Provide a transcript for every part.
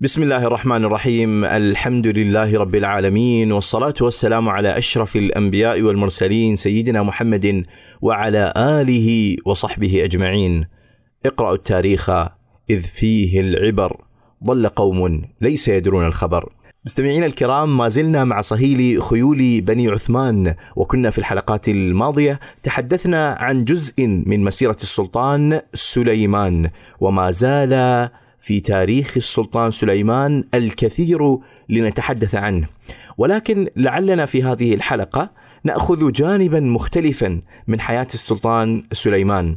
بسم الله الرحمن الرحيم الحمد لله رب العالمين والصلاة والسلام على أشرف الأنبياء والمرسلين سيدنا محمد وعلى آله وصحبه أجمعين اقرأوا التاريخ إذ فيه العبر ضل قوم ليس يدرون الخبر مستمعينا الكرام ما زلنا مع صهيل خيول بني عثمان وكنا في الحلقات الماضية تحدثنا عن جزء من مسيرة السلطان سليمان وما زال في تاريخ السلطان سليمان الكثير لنتحدث عنه. ولكن لعلنا في هذه الحلقة نأخذ جانبا مختلفا من حياة السلطان سليمان.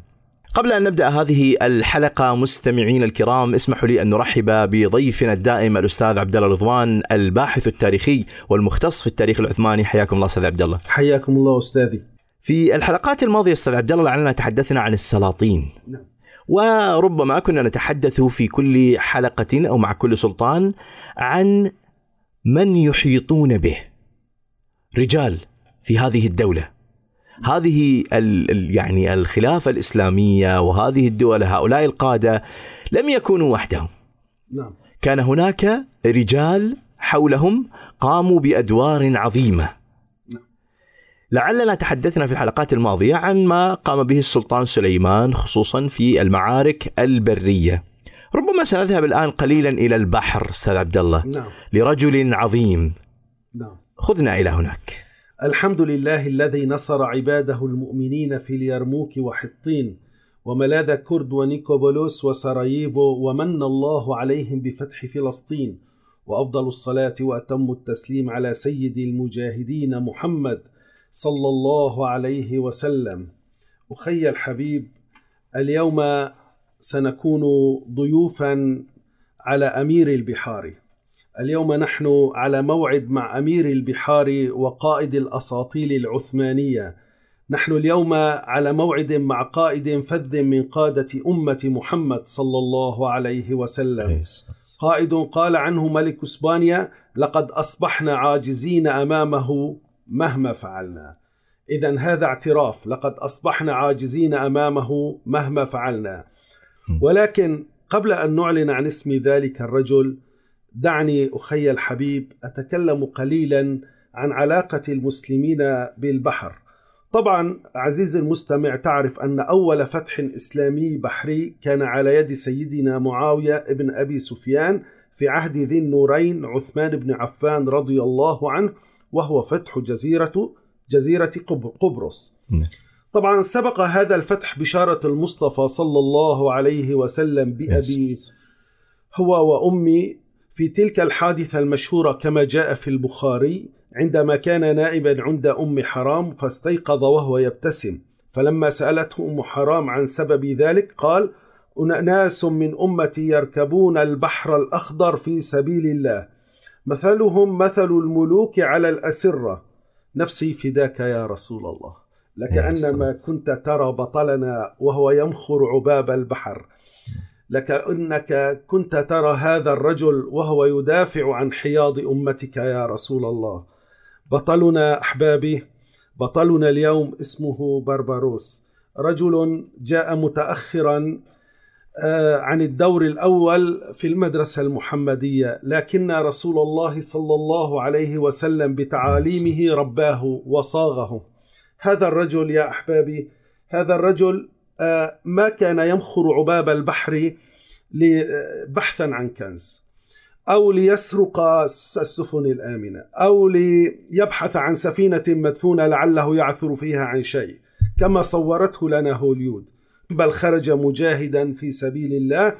قبل أن نبدأ هذه الحلقة مستمعين الكرام اسمحوا لي أن نرحب بضيفنا الدائم الأستاذ عبد الله رضوان الباحث التاريخي والمختص في التاريخ العثماني. حياكم الله أستاذ عبد الله. حياكم الله أستاذي. في الحلقات الماضية أستاذ عبد الله لعلنا تحدثنا عن السلاطين. نعم. وربما كنا نتحدث في كل حلقة أو مع كل سلطان عن من يحيطون به. رجال في هذه الدولة. هذه ال يعني الخلافة الإسلامية وهذه الدول هؤلاء القادة لم يكونوا وحدهم. نعم. كان هناك رجال حولهم قاموا بأدوار عظيمة. لعلنا تحدثنا في الحلقات الماضية عن ما قام به السلطان سليمان خصوصا في المعارك البرية. ربما سنذهب الآن قليلا إلى البحر أستاذ عبد الله. نعم. لرجل عظيم. نعم. خذنا إلى هناك. الحمد لله الذي نصر عباده المؤمنين في اليرموك وحطين وملاذ كرد ونيكوبولوس وسراييفو ومن الله عليهم بفتح فلسطين وأفضل الصلاة وأتم التسليم على سيد المجاهدين محمد صلى الله عليه وسلم. أخي الحبيب اليوم سنكون ضيوفا على أمير البحار. اليوم نحن على موعد مع أمير البحار وقائد الأساطيل العثمانية. نحن اليوم على موعد مع قائد فذ من قادة أمة محمد صلى الله عليه وسلم. قائد قال عنه ملك إسبانيا لقد أصبحنا عاجزين أمامه مهما فعلنا. اذا هذا اعتراف. لقد أصبحنا عاجزين أمامه مهما فعلنا. ولكن قبل أن نعلن عن اسم ذلك الرجل دعني أخي الحبيب أتكلم قليلا عن علاقة المسلمين بالبحر. طبعا عزيزي المستمع تعرف أن أول فتح إسلامي بحري كان على يد سيدنا معاوية ابن أبي سفيان في عهد ذي النورين عثمان بن عفان رضي الله عنه. وهو فتح جزيره جزيرة قبرص. طبعا سبق هذا الفتح بشارة المصطفى صلى الله عليه وسلم بأبي هو وأمي في تلك الحادثة المشهورة كما جاء في البخاري عندما كان نائبا عند أم حرام فاستيقظ وهو يبتسم. فلما سألته أم حرام عن سبب ذلك قال ناس من أمتي يركبون البحر الأخضر في سبيل الله. مثلهم مثل الملوك على الأسرة. نفسي فداك يا رسول الله. لكأنما كنت ترى بطلنا وهو يمخر عباب البحر. لكأنك كنت ترى هذا الرجل وهو يدافع عن حياض أمتك يا رسول الله. بطلنا أحبابي بطلنا اليوم اسمه بربروس. رجل جاء متأخرا عن الدور الأول في المدرسة المحمدية لكن رسول الله صلى الله عليه وسلم بتعاليمه رباه وصاغه. هذا الرجل يا أحبابي هذا الرجل ما كان يمخر عباب البحر بحثا عن كنز أو ليسرق السفن الآمنة أو ليبحث عن سفينة مدفونة لعله يعثر فيها عن شيء كما صورته لنا هوليود. بل خرج مجاهدا في سبيل الله.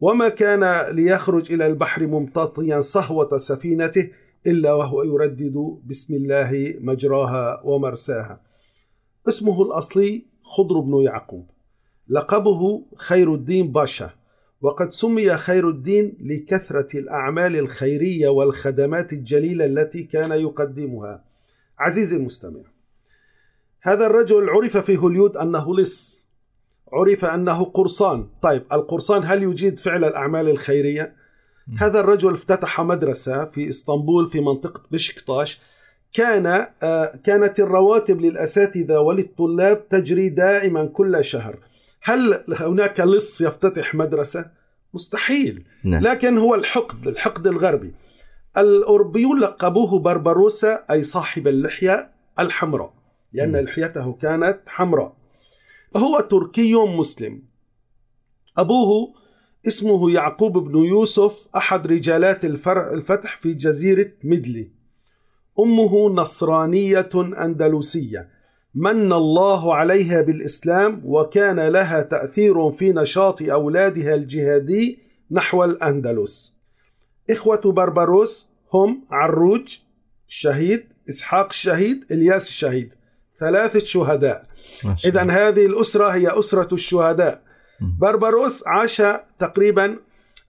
وما كان ليخرج إلى البحر ممتطيا صهوة سفينته إلا وهو يردد بسم الله مجراها ومرساها. اسمه الأصلي خضر بن يعقوب. لقبه خير الدين باشا. وقد سمي خير الدين لكثرة الأعمال الخيرية والخدمات الجليلة التي كان يقدمها. عزيزي المستمع هذا الرجل عرف في هوليود أنه لص. عرف أنه قرصان. طيب القرصان هل يجيد فعل الأعمال الخيرية؟ هذا الرجل افتتح مدرسة في إسطنبول في منطقة بشكتاش كان كانت الرواتب للأساتذة وللطلاب تجري دائما كل شهر. هل هناك لص يفتتح مدرسة؟ مستحيل. نعم. لكن هو الحقد الحقد الغربي. الأوروبيون لقبوه بربروسا أي صاحب اللحية الحمراء لأن. لحيته كانت حمراء. هو تركي مسلم. أبوه اسمه يعقوب بن يوسف أحد رجالات الفر- الفتح في جزيرة ميدلي. أمه نصرانية أندلسية. من الله عليها بالإسلام وكان لها تأثير في نشاط أولادها الجهادي نحو الأندلس. إخوة بربروس هم عروج الشهيد إسحاق الشهيد إلياس الشهيد. ثلاثة شهداء. إذا. هذه الأسرة هي أسرة الشهداء. بربروس عاش تقريبا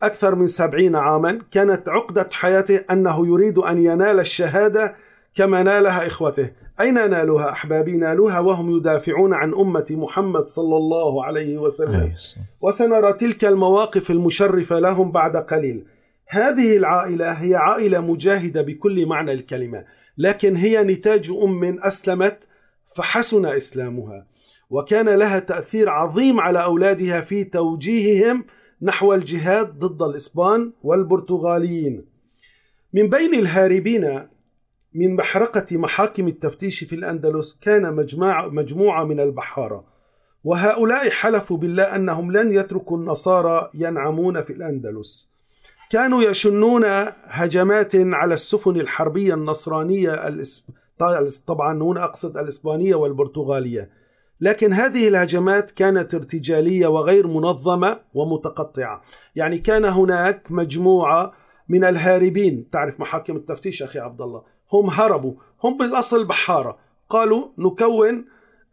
أكثر من سبعين عاما. كانت عقدة حياته أنه يريد أن ينال الشهادة كما نالها إخوته. أين نالوها؟ أحبابي نالوها وهم يدافعون عن أمة محمد صلى الله عليه وسلم. وسنرى تلك المواقف المشرفة لهم بعد قليل. هذه العائلة هي عائلة مجاهدة بكل معنى الكلمة لكن هي نتاج أم أسلمت فحسن إسلامها وكان لها تأثير عظيم على أولادها في توجيههم نحو الجهاد ضد الإسبان والبرتغاليين من بين الهاربين من محرقة محاكم التفتيش في الأندلس كان مجموعة, مجموعة من البحارة وهؤلاء حلفوا بالله أنهم لن يتركوا النصارى ينعمون في الأندلس كانوا يشنون هجمات على السفن الحربية النصرانية. طبعا هنا أقصد الإسبانية والبرتغالية. لكن هذه الهجمات كانت ارتجالية وغير منظمة ومتقطعة. يعني كان هناك مجموعة من الهاربين. تعرف محاكم التفتيش أخي عبد الله هم هربوا. هم بالأصل بحارة قالوا نكون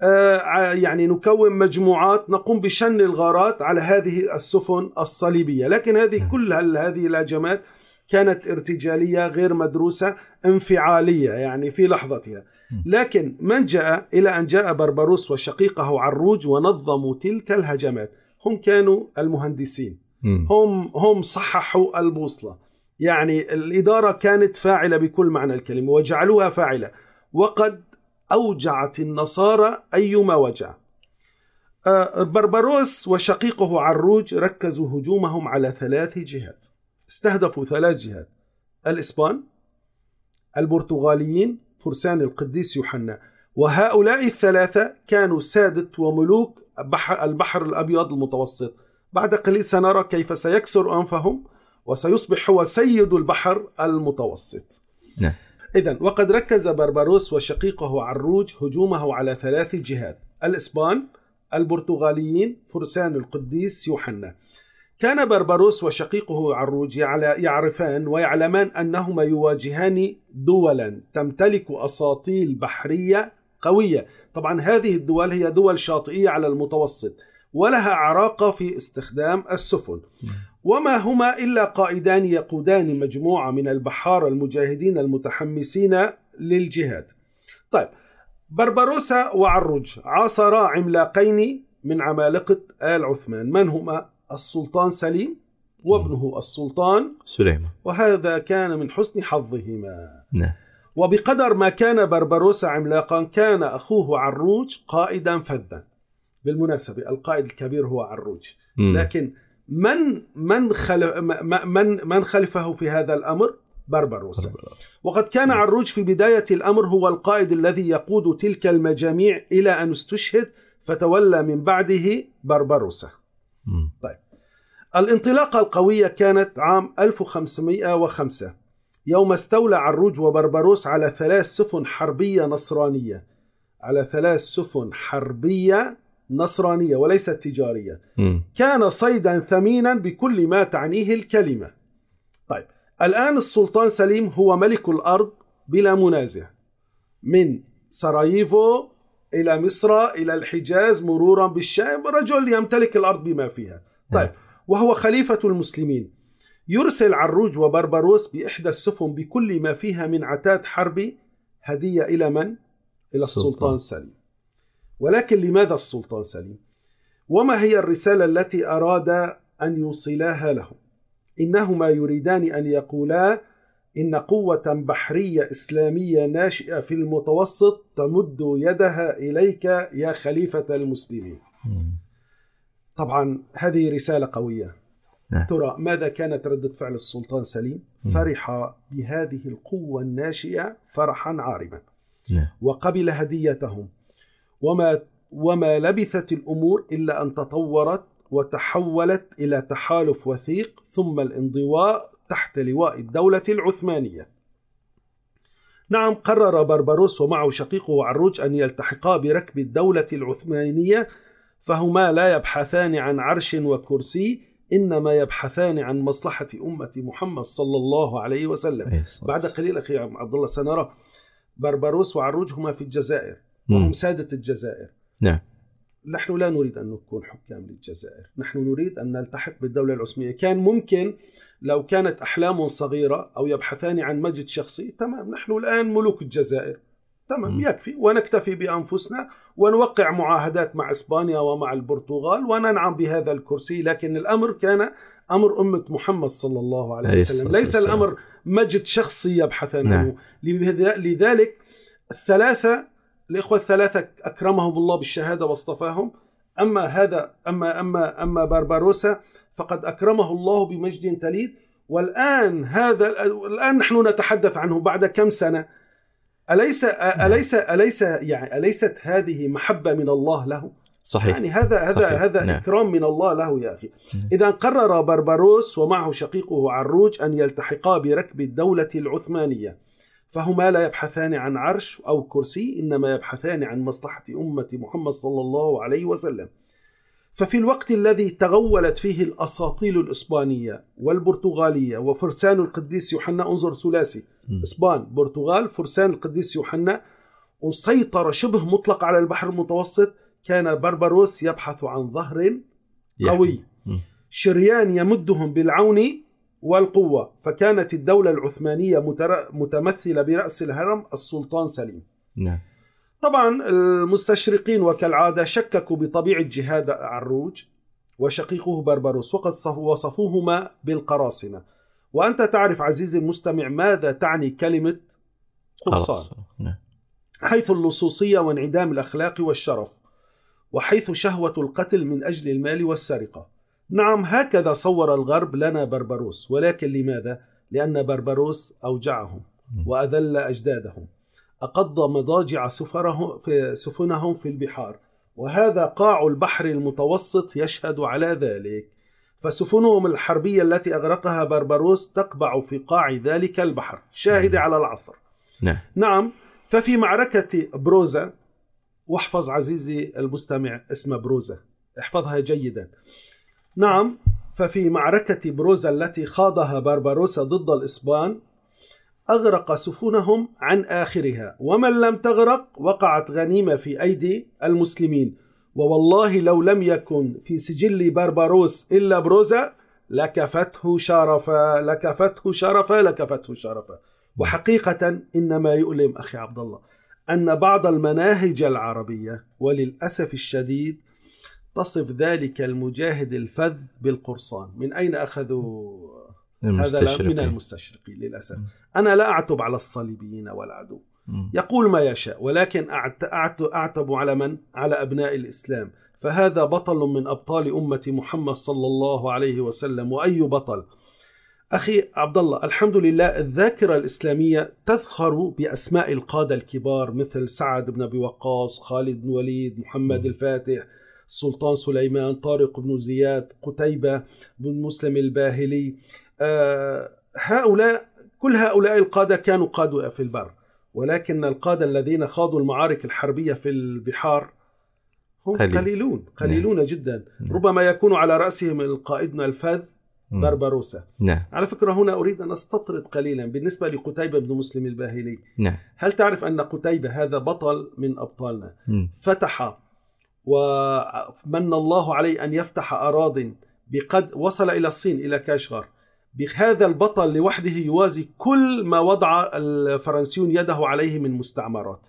آه يعني نكون مجموعات نقوم بشن الغارات على هذه السفن الصليبية. لكن هذه كل هذه الهجمات كانت ارتجالية غير مدروسة انفعالية يعني في لحظتها. لكن من جاء؟ إلى أن جاء بربروس وشقيقه عروج ونظموا تلك الهجمات. هم كانوا المهندسين. هم هم صححوا البوصلة. يعني الإدارة كانت فاعلة بكل معنى الكلمة وجعلوها فاعلة. وقد أوجعت النصارى أيما وجع. آه، بربروس وشقيقه عروج ركزوا هجومهم على ثلاث جهات. استهدفوا ثلاث جهات. الإسبان البرتغاليين فرسان القديس يوحنا. وهؤلاء الثلاثة كانوا سادة وملوك بحر البحر الأبيض المتوسط. بعد قليل سنرى كيف سيكسر أنفهم وسيصبح هو سيد البحر المتوسط. نعم. إذا وقد ركز بربروس وشقيقه عروج هجومه على ثلاث جهات. الإسبان البرتغاليين فرسان القديس يوحنا. كان بربروس وشقيقه عروج يعرفان ويعلمان أنهما يواجهان دولا تمتلك أساطيل بحرية قوية. طبعا هذه الدول هي دول شاطئية على المتوسط ولها عراقة في استخدام السفن. وما هما إلا قائدان يقودان مجموعة من البحارة المجاهدين المتحمسين للجهاد. طيب بربروسا وعروج عاصرا عملاقين من عمالقة آل عثمان. من هما؟ السلطان سليم وابنه السلطان سليمان. وهذا كان من حسن حظهما. نعم. وبقدر ما كان بربروسا عملاقا كان أخوه عروج قائدا فذا. بالمناسبة القائد الكبير هو عروج. لكن من من خلف من من خلفه في هذا الأمر؟ بربروسا وقد كان عروج في بداية الأمر هو القائد الذي يقود تلك المجاميع إلى أن استشهد فتولى من بعده بربروسا مم. الانطلاقة القوية كانت عام 1505 يوم استولى عروج وبربروس على ثلاث سفن حربية نصرانية على ثلاث سفن حربية نصرانية وليست تجارية مم. كان صيدا ثمينا بكل ما تعنيه الكلمة. طيب الآن السلطان سليم هو ملك الأرض بلا منازع من سراييفو إلى مصر إلى الحجاز مرورا بالشام رجل يمتلك الأرض بما فيها. طيب وهو خليفة المسلمين. يرسل عروج وبربروس بإحدى السفن بكل ما فيها من عتاد حربي هدية إلى من؟ إلى السلطان السلطان. سليم. ولكن لماذا السلطان سليم؟ وما هي الرسالة التي أراد أن يوصلاها لهم؟ إنهما يريدان أن يقولا إن قوة بحرية إسلامية ناشئة في المتوسط تمد يدها إليك يا خليفة المسلمين. طبعا هذه رسالة قوية. نعم. ترى ماذا كانت ردة فعل السلطان سليم مم. فرح بهذه القوة الناشئة فرحا عارما نعم. وقبل هديتهم وما وما لبثت الأمور إلا أن تطورت وتحولت إلى تحالف وثيق ثم الانضواء تحت لواء الدولة العثمانية. نعم قرر بربروس ومعه شقيقه عروج أن يلتحقا بركب الدولة العثمانية فهما لا يبحثان عن عرش وكرسي إنما يبحثان عن مصلحة أمة محمد صلى الله عليه وسلم. بعد. قليل أخي عبد الله سنرى بربروس وعروج هما في الجزائر. وهم سادة الجزائر نعم نحن لا نريد أن نكون حكام للجزائر. نحن نريد أن نلتحق بالدولة العثمانية. كان ممكن لو كانت أحلام صغيرة أو يبحثان عن مجد شخصي تمام. نحن الآن ملوك الجزائر. تمام. يكفي. ونكتفي بأنفسنا ونوقع معاهدات مع إسبانيا ومع البرتغال وننعم بهذا الكرسي. لكن الأمر كان أمر أمة محمد صلى الله عليه وسلم. ليس. الأمر مجد شخصي يبحثان نعم. عنه. لذا- لذلك الثلاثة الإخوة الثلاثة أكرمهم الله بالشهادة واصطفاهم أما هذا أما أما أما بارباروسا فقد أكرمه الله بمجد تليد والآن هذا الآن نحن نتحدث عنه بعد كم سنة أليس أليس أليس يعني أليست هذه محبة من الله له؟ صحيح يعني هذا هذا صحيح. هذا نعم. إكرام من الله له يا أخي. إذا قرر بربروس ومعه شقيقه عروج أن يلتحقا بركب الدولة العثمانية فهما لا يبحثان عن عرش أو كرسي إنما يبحثان عن مصلحة أمة محمد صلى الله عليه وسلم ففي الوقت الذي تغولت فيه الأساطيل الإسبانية والبرتغالية وفرسان القديس يوحنا انظر ثلاثي. إسبان برتغال فرسان القديس يوحنا وسيطر شبه مطلق على البحر المتوسط كان بربروس يبحث عن ظهر يعني. قوي. شريان يمدهم بالعون والقوة فكانت الدولة العثمانية متمثلة برأس الهرم السلطان سليم. نعم. طبعا المستشرقين وكالعادة شككوا بطبيعة جهاد عروج وشقيقه بربروس وقد صف- وصفوهما بالقراصنة. وأنت تعرف عزيزي المستمع ماذا تعني كلمة قرصان؟ نعم. حيث اللصوصية وانعدام الأخلاق والشرف وحيث شهوة القتل من أجل المال والسرقة. نعم هكذا صور الغرب لنا بربروس. ولكن لماذا؟ لأن بربروس أوجعهم وأذل أجدادهم. أقض مضاجع سفنهم في البحار. وهذا قاع البحر المتوسط يشهد على ذلك. فسفنهم الحربية التي أغرقها بربروس تقبع في قاع ذلك البحر. شاهد على العصر. نعم. نعم ففي معركة بروزا واحفظ عزيزي المستمع اسم بروزا احفظها جيدا. نعم ففي معركة بروزا التي خاضها بارباروسا ضد الإسبان أغرق سفنهم عن آخرها. ومن لم تغرق وقعت غنيمة في أيدي المسلمين. ووالله لو لم يكن في سجل بارباروس إلا بروزا لكفته شرفا لكفته شرفا لكفته شرفا. وحقيقة إن ما يؤلم أخي عبد الله أن بعض المناهج العربية وللأسف الشديد تصف ذلك المجاهد الفذ بالقرصان. من أين أخذوا هذا من المستشرقين للأسف. أنا لا أعتب على الصليبيين والعدو. يقول ما يشاء ولكن أعت- أعت- أعتب على من؟ على أبناء الإسلام. فهذا بطل من أبطال أمة محمد صلى الله عليه وسلم. وأي بطل؟ أخي عبد الله الحمد لله الذاكرة الإسلامية تذخر بأسماء القادة الكبار مثل سعد بن أبي وقاص خالد بن وليد محمد. الفاتح السلطان سليمان طارق بن زياد قتيبة بن مسلم الباهلي آه، هؤلاء كل هؤلاء القادة كانوا قادة في البر ولكن القادة الذين خاضوا المعارك الحربية في البحار هم قليل. قليلون قليلون جدا نعم. ربما يكون على رأسهم القائدنا الفذ. بربروسا نعم على فكرة هنا أريد أن أستطرد قليلا بالنسبة لقتيبة بن مسلم الباهلي نعم هل تعرف أن قتيبة هذا بطل من أبطالنا مم. فتح ومن الله عليه أن يفتح أراض بقد وصل إلى الصين إلى كاشغر. بهذا البطل لوحده يوازي كل ما وضع الفرنسيون يده عليه من مستعمرات.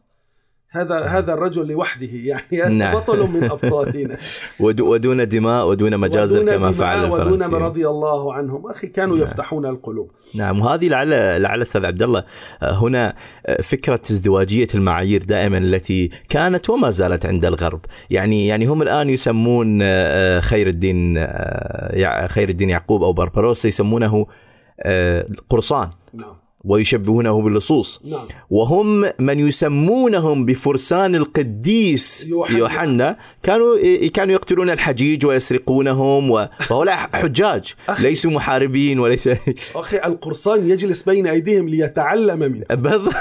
هذا هذا الرجل لوحده يعني نعم. بطل من أبطالنا. ود- ودون دماء ودون مجازر ودون كما فعل ودون الفرنسيون رضي الله عنهم. أخي كانوا نعم. يفتحون القلوب. نعم. وهذه لعل لعل أستاذ عبد الله آه، هنا آه، فكرة ازدواجية المعايير دائما التي كانت وما زالت عند الغرب، يعني يعني هم الآن يسمون آه، خير الدين آه، خير الدين يعقوب أو بربروسا يسمونه آه، قرصان. نعم. ويشبهونه باللصوص نعم وهم من يسمونهم بفرسان القديس يوحنا. يوحنا كانوا كانوا يقتلون الحجيج ويسرقونهم و- وهؤلاء حجاج. ليسوا محاربين وليس أخي القرصان يجلس بين أيديهم ليتعلم منه بالضبط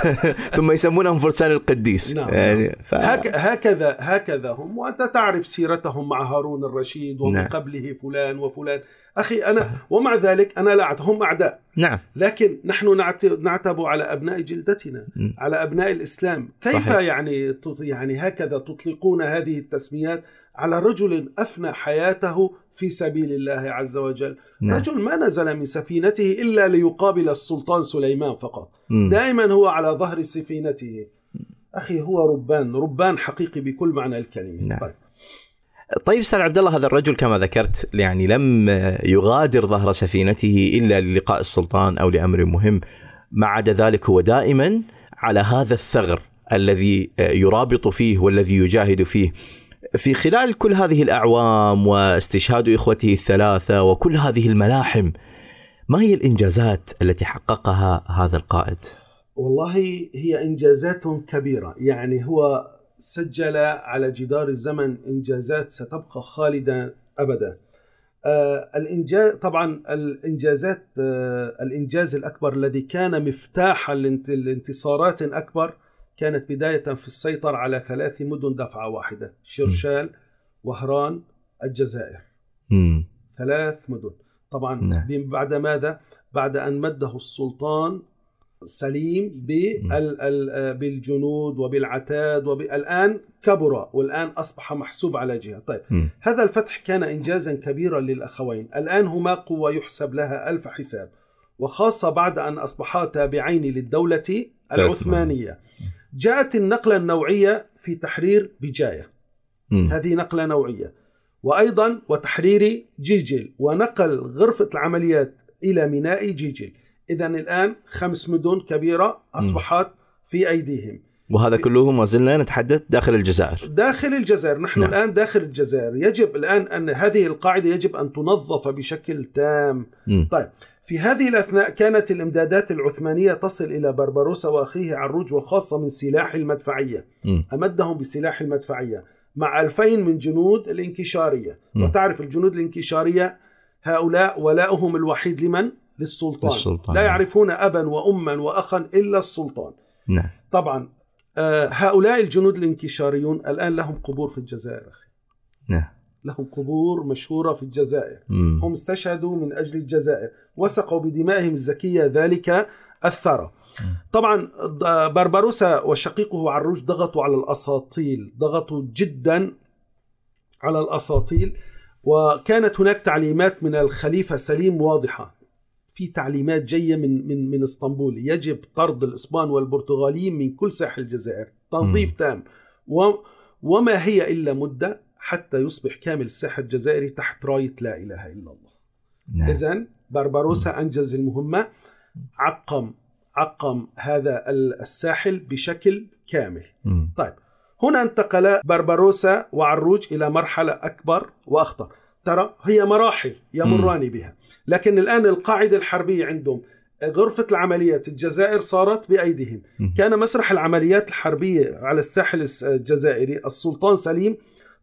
ثم يسمونهم فرسان القديس نعم. يعني ف... هك هكذا هكذا هم وأنت تعرف سيرتهم مع هارون الرشيد ومن نعم. قبله فلان وفلان أخي أنا صحيح. ومع ذلك أنا لا هم أعداء نعم لكن نحن نعت- نعتب على أبناء جلدتنا م. على أبناء الإسلام كيف صحيح. يعني يعني هكذا تطلقون هذه التسميات على رجل أفنى حياته في سبيل الله عز وجل نعم رجل ما نزل من سفينته إلا ليقابل السلطان سليمان فقط مم. دائما هو على ظهر سفينته أخي هو ربان ربان حقيقي بكل معنى الكلمة نعم. طيب. طيب أستاذ عبد الله هذا الرجل كما ذكرت يعني لم يغادر ظهر سفينته إلا للقاء السلطان أو لأمر مهم. ما عدا ذلك هو دائما على هذا الثغر الذي يرابط فيه والذي يجاهد فيه. في خلال كل هذه الأعوام واستشهاد إخوته الثلاثة وكل هذه الملاحم ما هي الإنجازات التي حققها هذا القائد؟ والله هي إنجازات كبيرة. يعني هو سجل على جدار الزمن إنجازات ستبقى خالده ابدا آه الانجاز طبعا الإنجازات آه الإنجاز الأكبر الذي كان مفتاحا لانت- لانتصارات أكبر كانت بداية في السيطرة على ثلاث مدن دفعة واحدة شرشال وهران الجزائر. ثلاث مدن طبعا نعم. بعد ماذا بعد أن مده السلطان سليم بال- ال- بالجنود وبالعتاد والان كبر والآن أصبح محسوب على جهة. طيب مم. هذا الفتح كان انجازا كبيرا للأخوين. الآن هما قوة يحسب لها ألف حساب وخاصة بعد أن أصبحا تابعين للدولة العثمانية. جاءت النقلة النوعية في تحرير بجاية. مم. هذه نقلة نوعية. وأيضا وتحرير جيجل ونقل غرفة العمليات إلى ميناء جيجل. إذا الآن خمس مدن كبيرة أصبحت في أيديهم وهذا كله ما زلنا نتحدث داخل الجزائر داخل الجزائر نحن نعم. الآن داخل الجزائر يجب الآن أن هذه القاعدة يجب أن تنظف بشكل تام مم. في هذه الأثناء كانت الإمدادات العثمانية تصل إلى بربروسا وأخيه عروج وخاصة من سلاح المدفعية مم. أمدهم بسلاح المدفعية مع ألفين من جنود الانكشارية مم. وتعرف الجنود الانكشارية هؤلاء ولاؤهم الوحيد لمن؟ للسلطان. للسلطان. لا يعرفون أبا وأما وأخا إلا السلطان. نعم. طبعا آه، هؤلاء الجنود الانكشاريون الآن لهم قبور في الجزائر أخي. نعم. لهم قبور مشهورة في الجزائر. مم. هم استشهدوا من أجل الجزائر وسقوا بدمائهم الزكية ذلك الثرى. طبعا بربروسا وشقيقه عروج ضغطوا على الأساطيل ضغطوا جدا على الأساطيل وكانت هناك تعليمات من الخليفة سليم واضحة. في تعليمات جاية من من من إسطنبول. يجب طرد الإسبان والبرتغاليين من كل ساحل الجزائر. تنظيف تام. و وما هي إلا مدة حتى يصبح كامل الساحل الجزائري تحت راية لا إله إلا الله. نعم. إذا بربروسا أنجز المهمة. عقم عقم هذا الساحل بشكل كامل. مم. طيب هنا انتقل بربروسا وعروج إلى مرحلة أكبر وأخطر. ترى هي مراحل يمران بها. لكن الآن القاعدة الحربية عندهم غرفة العمليات الجزائر صارت بأيديهم. كان مسرح العمليات الحربية على الساحل الجزائري السلطان سليم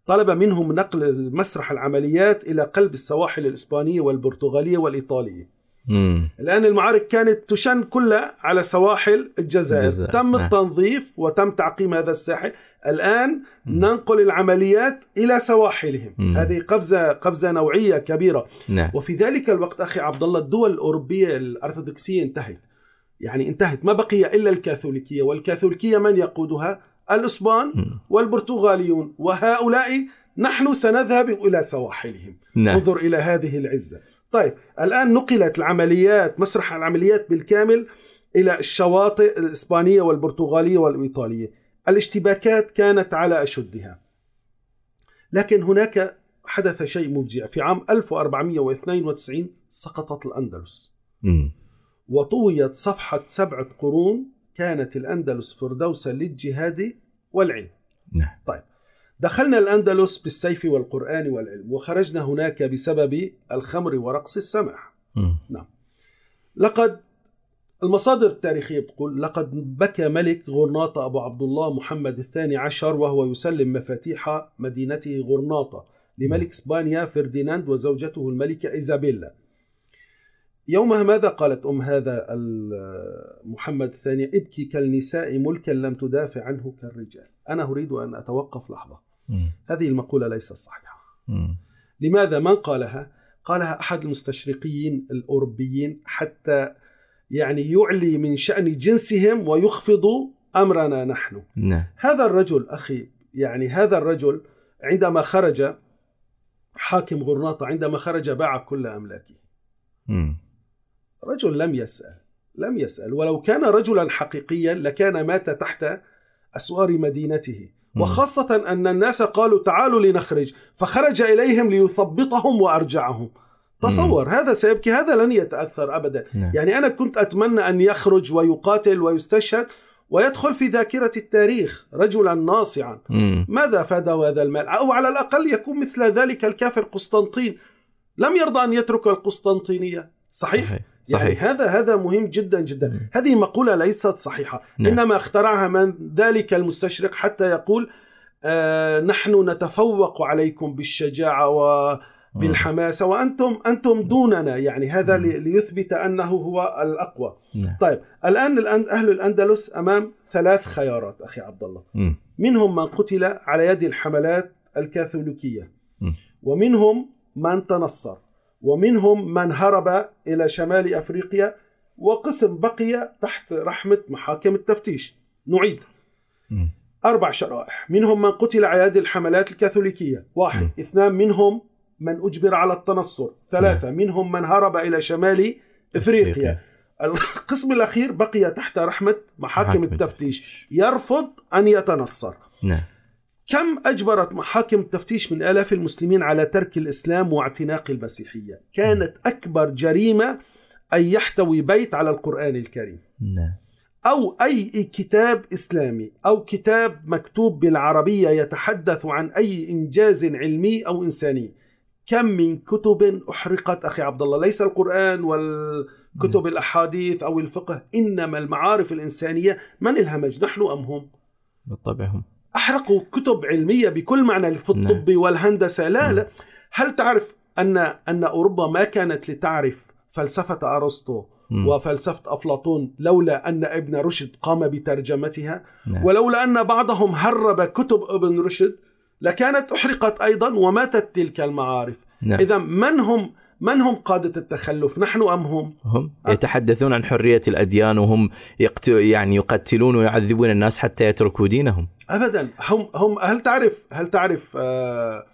طلب منهم نقل مسرح العمليات إلى قلب السواحل الإسبانية والبرتغالية والإيطالية. مم. الآن المعارك كانت تشن كلها على سواحل الجزائر. الجزائر، تم نعم. التنظيف وتم تعقيم هذا الساحل. الآن مم. ننقل العمليات إلى سواحلهم. مم. هذه قفزة قفزة نوعية كبيرة. نعم. وفي ذلك الوقت أخي عبد الله الدول الأوروبية الأرثوذكسية انتهت. يعني انتهت ما بقي إلا الكاثوليكية. والكاثوليكية من يقودها؟ الإسبان مم. والبرتغاليون. وهؤلاء نحن سنذهب إلى سواحلهم. نعم. انظر إلى هذه العزة. طيب الآن نقلت العمليات مسرح العمليات بالكامل إلى الشواطئ الإسبانية والبرتغالية والإيطالية. الاشتباكات كانت على أشدها. لكن هناك حدث شيء مفجع. في عام 1492 سقطت الأندلس. مم. وطويت صفحة سبعة قرون كانت الأندلس فردوسا للجهاد والعلم. نعم. دخلنا الأندلس بالسيف والقرآن والعلم وخرجنا هناك بسبب الخمر ورقص السماح. مم. لقد المصادر التاريخية بتقول لقد بكى ملك غرناطة أبو عبد الله محمد الثاني عشر وهو يسلم مفاتيح مدينته غرناطة لملك إسبانيا فرديناند وزوجته الملكة إيزابيلا يومها ماذا قالت أم هذا محمد الثاني ابكي كالنساء ملكا لم تدافع عنه كالرجال أنا أريد أن أتوقف لحظة مم. هذه المقولة ليست صحيحة مم. لماذا من قالها؟ قالها أحد المستشرقين الأوروبيين حتى يعني يعلي من شأن جنسهم ويخفض أمرنا نحن. نعم هذا الرجل أخي يعني هذا الرجل عندما خرج حاكم غرناطة عندما خرج باع كل أملاكه. مم. رجل لم يسأل لم يسأل ولو كان رجلا حقيقيا لكان مات تحت أسوار مدينته. وخاصة أن الناس قالوا تعالوا لنخرج فخرج إليهم ليثبطهم وأرجعهم تصور هذا سيبكي هذا لن يتأثر أبدا. نعم. يعني أنا كنت أتمنى أن يخرج ويقاتل ويستشهد ويدخل في ذاكرة التاريخ رجلا ناصعا. مم. ماذا فاده هذا المال؟ أو على الأقل يكون مثل ذلك الكافر قسطنطين. لم يرضى أن يترك القسطنطينية. صحيح, صحيح يعني صحيح. هذا هذا مهم جدا جدا. مم. هذه مقولة ليست صحيحة. نعم. إنما اخترعها من ذلك المستشرق حتى يقول آه نحن نتفوق عليكم بالشجاعة وبالحماسة وأنتم أنتم دوننا يعني هذا. لي- ليثبت أنه هو الأقوى نعم. طيب الآن الآن أهل الأندلس أمام ثلاث خيارات أخي عبد الله. منهم من قتل على يد الحملات الكاثوليكية م. ومنهم من تنصر ومنهم من هرب إلى شمال أفريقيا وقسم بقي تحت رحمة محاكم التفتيش نعيد. أربع شرائح منهم من قتل على يد الحملات الكاثوليكية واحد م. اثنان منهم من أجبر على التنصر. ثلاثة منهم من هرب إلى شمال إفريقيا. القسم الأخير بقي تحت رحمة محاكم التفتيش. يرفض أن يتنصر. نعم. كم أجبرت محاكم التفتيش من آلاف المسلمين على ترك الإسلام واعتناق المسيحية؟ كانت أكبر جريمة أن يحتوي بيت على القرآن الكريم. نعم. أو أي كتاب إسلامي أو كتاب مكتوب بالعربية يتحدث عن أي إنجاز علمي أو إنساني. كم من كتب أحرقت أخي عبد الله ليس القرآن والكتب الأحاديث أو الفقه إنما المعارف الإنسانية من الهمج نحن أم هم بالطبع هم أحرقوا كتب علمية بكل معنى في نعم. الطب والهندسة لا نعم. لا هل تعرف أن أن أوروبا ما كانت لتعرف فلسفة أرسطو مم. وفلسفة أفلاطون لولا أن ابن رشد قام بترجمتها نعم. ولولا أن بعضهم هرب كتب ابن رشد لكانت أحرقت أيضا وماتت تلك المعارف نعم. اذا من هم من هم قادة التخلف نحن أم هم هم. يتحدثون عن حرية الأديان وهم يقت... يعني يقتلون ويعذبون الناس حتى يتركوا دينهم ابدا هم هم هل تعرف هل تعرف آه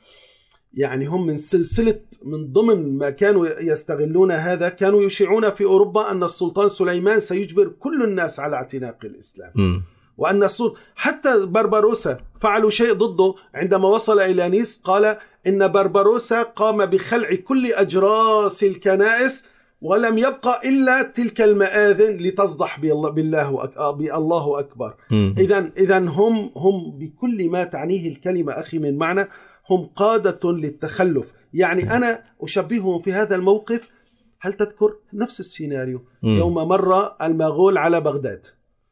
يعني هم من سلسله من ضمن ما كانوا يستغلون هذا كانوا يشيعون في أوروبا أن السلطان سليمان سيجبر كل الناس على اعتناق الإسلام مم. وأن السلطان حتى بربروسا فعلوا شيء ضده عندما وصل إلى نيس. قال إن بربروسا قام بخلع كل أجراس الكنائس ولم يبقى إلا تلك المآذن لتصدح بالله بالله أك- بالله أكبر. مم. اذا اذا هم هم بكل ما تعنيه الكلمة أخي من معنى هم قادة للتخلف. يعني. أنا أشبههم في هذا الموقف. هل تذكر؟ نفس السيناريو. يوم مر المغول على بغداد.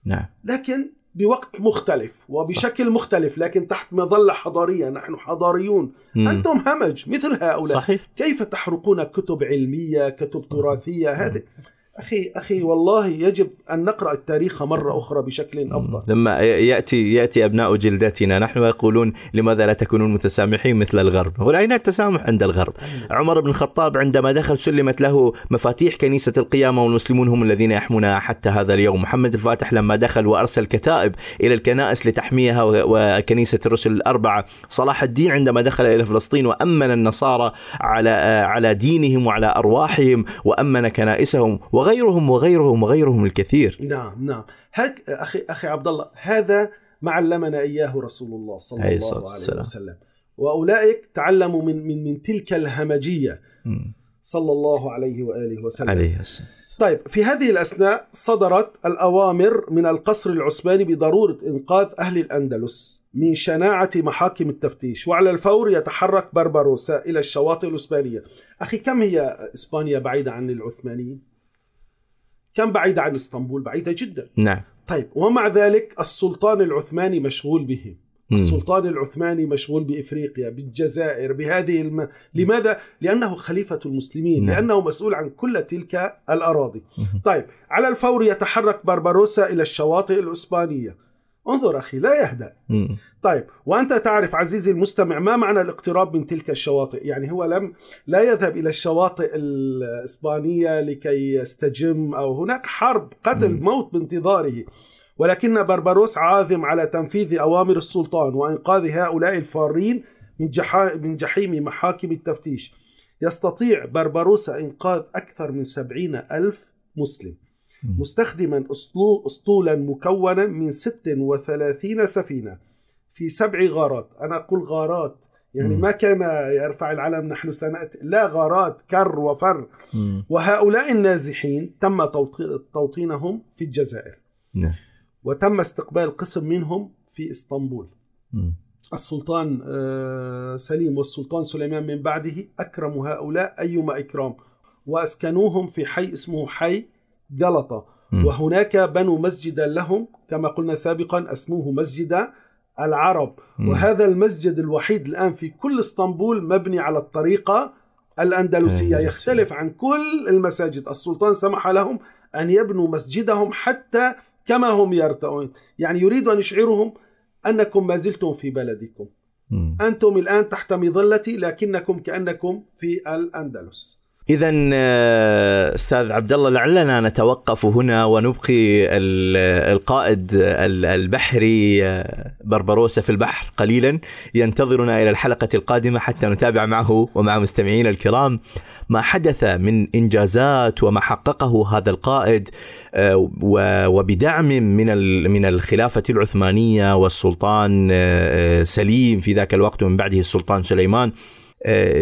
نعم. لكن بوقت مختلف وبشكل مختلف لكن تحت مظلة حضارية نحن حضاريون. مم. أنتم همج مثل هؤلاء. صحيح. كيف تحرقون كتب علمية كتب تراثية؟ هذه أخي أخي والله يجب أن نقرأ التاريخ مرة أخرى بشكل أفضل لما يأتي يأتي أبناء جلدتنا نحن يقولون لماذا لا تكونون متسامحين مثل الغرب؟ واين التسامح عند الغرب؟ عمر بن الخطاب عندما دخل سلمت له مفاتيح كنيسة القيامة والمسلمون هم الذين يحمونها حتى هذا اليوم، محمد الفاتح لما دخل وأرسل كتائب إلى الكنائس لتحميها و- وكنيسة الرسل الأربعة، صلاح الدين عندما دخل إلى فلسطين وأمن النصارى على على دينهم وعلى أرواحهم وأمن كنائسهم وغيرهم وغيرهم وغيرهم الكثير. نعم نعم هك أخي أخي عبد الله هذا ما علمنا إياه رسول الله صلى الله عليه والسلام. وسلم وأولئك تعلموا من من من تلك الهمجية مم. صلى الله عليه وآله وسلم عليه السلام طيب في هذه الأثناء صدرت الأوامر من القصر العثماني بضرورة إنقاذ أهل الأندلس من شناعة محاكم التفتيش وعلى الفور يتحرك بربروسا إلى الشواطئ الإسبانية أخي كم هي إسبانيا بعيدة عن العثمانيين؟ كم بعيدة عن إسطنبول؟ بعيدة جدا نعم طيب ومع ذلك السلطان العثماني مشغول بهم. السلطان العثماني مشغول بإفريقيا بالجزائر بهذه الم... لماذا؟ لأنه خليفة المسلمين، نعم. لأنه مسؤول عن كل تلك الأراضي. طيب على الفور يتحرك بربروسا إلى الشواطئ الأسبانية. انظر أخي لا يهدأ. طيب وأنت تعرف عزيزي المستمع ما معنى الاقتراب من تلك الشواطئ؟ يعني هو لم لا يذهب إلى الشواطئ الإسبانية لكي يستجم أو هناك حرب قتل مم. موت بانتظاره. ولكن بربروس عازم على تنفيذ أوامر السلطان وإنقاذ هؤلاء الفارين من, جحا من جحيم محاكم التفتيش يستطيع بربروس إنقاذ أكثر من سبعين ألف مسلم. مستخدما أسطولا مكونا من 36 سفينة في سبع غارات. أنا أقول غارات. يعني. ما كان يرفع العلم نحن سنأتي. لا غارات كر وفر. وهؤلاء النازحين تم توطي- توطينهم في الجزائر. نعم. وتم استقبال قسم منهم في إسطنبول. السلطان آه، سليم والسلطان سليمان من بعده أكرموا هؤلاء أيما إكرام. وأسكنوهم في حي اسمه حي جلطة. وهناك بنوا مسجدا لهم كما قلنا سابقا اسموه مسجد العرب. وهذا المسجد الوحيد الآن في كل اسطنبول مبني على الطريقة الأندلسية. يختلف عن كل المساجد السلطان سمح لهم أن يبنوا مسجدهم حتى كما هم يرتؤون يعني يريد أن يشعرهم أنكم ما زلتم في بلدكم. أنتم الآن تحت مظلتي لكنكم كأنكم في الأندلس اذا آه، أستاذ عبد الله لعلنا نتوقف هنا ونبقي ال- القائد ال- البحري آه، بربروسا في البحر قليلا. ينتظرنا إلى الحلقة القادمة حتى نتابع معه ومع مستمعينا الكرام ما حدث من إنجازات وما حققه هذا القائد آه، وبدعم من من الخلافة العثمانية والسلطان سليم في ذاك الوقت ومن بعده السلطان سليمان.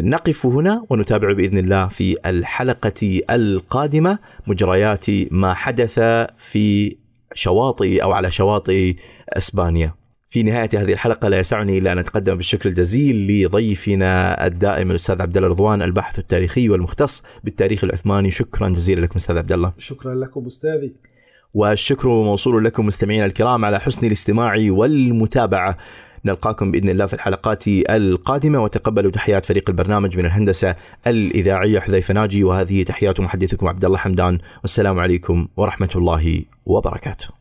نقف هنا ونتابع بإذن الله في الحلقة القادمة مجريات ما حدث في شواطئ أو على شواطئ إسبانيا. في نهاية هذه الحلقة لا يسعني إلا أن أتقدم بالشكر الجزيل لضيفنا الدائم الأستاذ عبد الله رضوان الباحث التاريخي والمختص بالتاريخ العثماني شكرا جزيلا لكم أستاذ عبد الله. شكرا لكم أستاذي والشكر موصول لكم مستمعينا الكرام على حسن الاستماع والمتابعة نلقاكم بإذن الله في الحلقات القادمة وتقبلوا تحيات فريق البرنامج من الهندسة الإذاعية حذيفة ناجي وهذه تحيات محدثكم عبد الله حمدان والسلام عليكم ورحمة الله وبركاته.